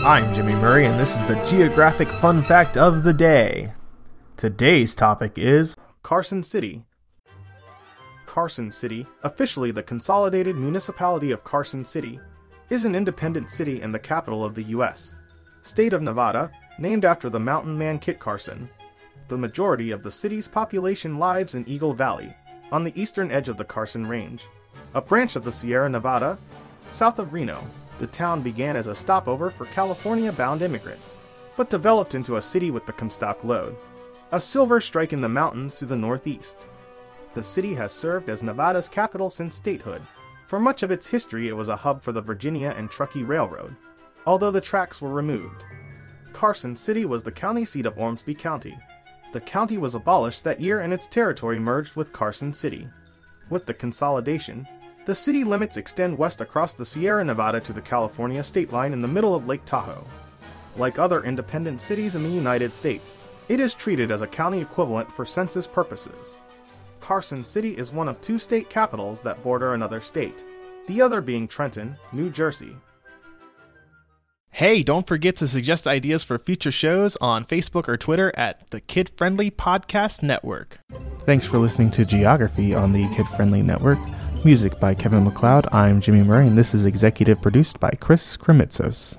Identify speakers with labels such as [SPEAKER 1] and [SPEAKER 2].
[SPEAKER 1] I'm Jimmy Murray, and this is the Geographic Fun Fact of the Day. Today's topic is
[SPEAKER 2] Carson City. Carson City, officially the Consolidated Municipality of Carson City, is an independent city and the capital of the U.S. State of Nevada, named after the mountain man Kit Carson. The majority of the city's population lives in Eagle Valley, on the eastern edge of the Carson Range, a branch of the Sierra Nevada, south of Reno. The town began as a stopover for California bound immigrants, but developed into a city with the Comstock Lode, a silver strike in the mountains to the northeast. The city has served as Nevada's capital since statehood. For much of its history, it was a hub for the Virginia and Truckee Railroad, although the tracks were removed. Carson City was the county seat of Ormsby County. The county was abolished that year and its territory merged with Carson City. With the consolidation, the city limits extend west across the Sierra Nevada to the California state line in the middle of Lake Tahoe. Like other independent cities in the United States, it is treated as a county equivalent for census purposes. Carson City is one of two state capitals that border another state, the other being Trenton, New Jersey.
[SPEAKER 1] Hey, don't forget to suggest ideas for future shows on Facebook or Twitter at the Kid Friendly Podcast Network. Thanks for listening to Geography on the Kid Friendly Network. Music by Kevin MacLeod. I'm Jimmy Murray, and this is executive produced by Chris Kremitzos.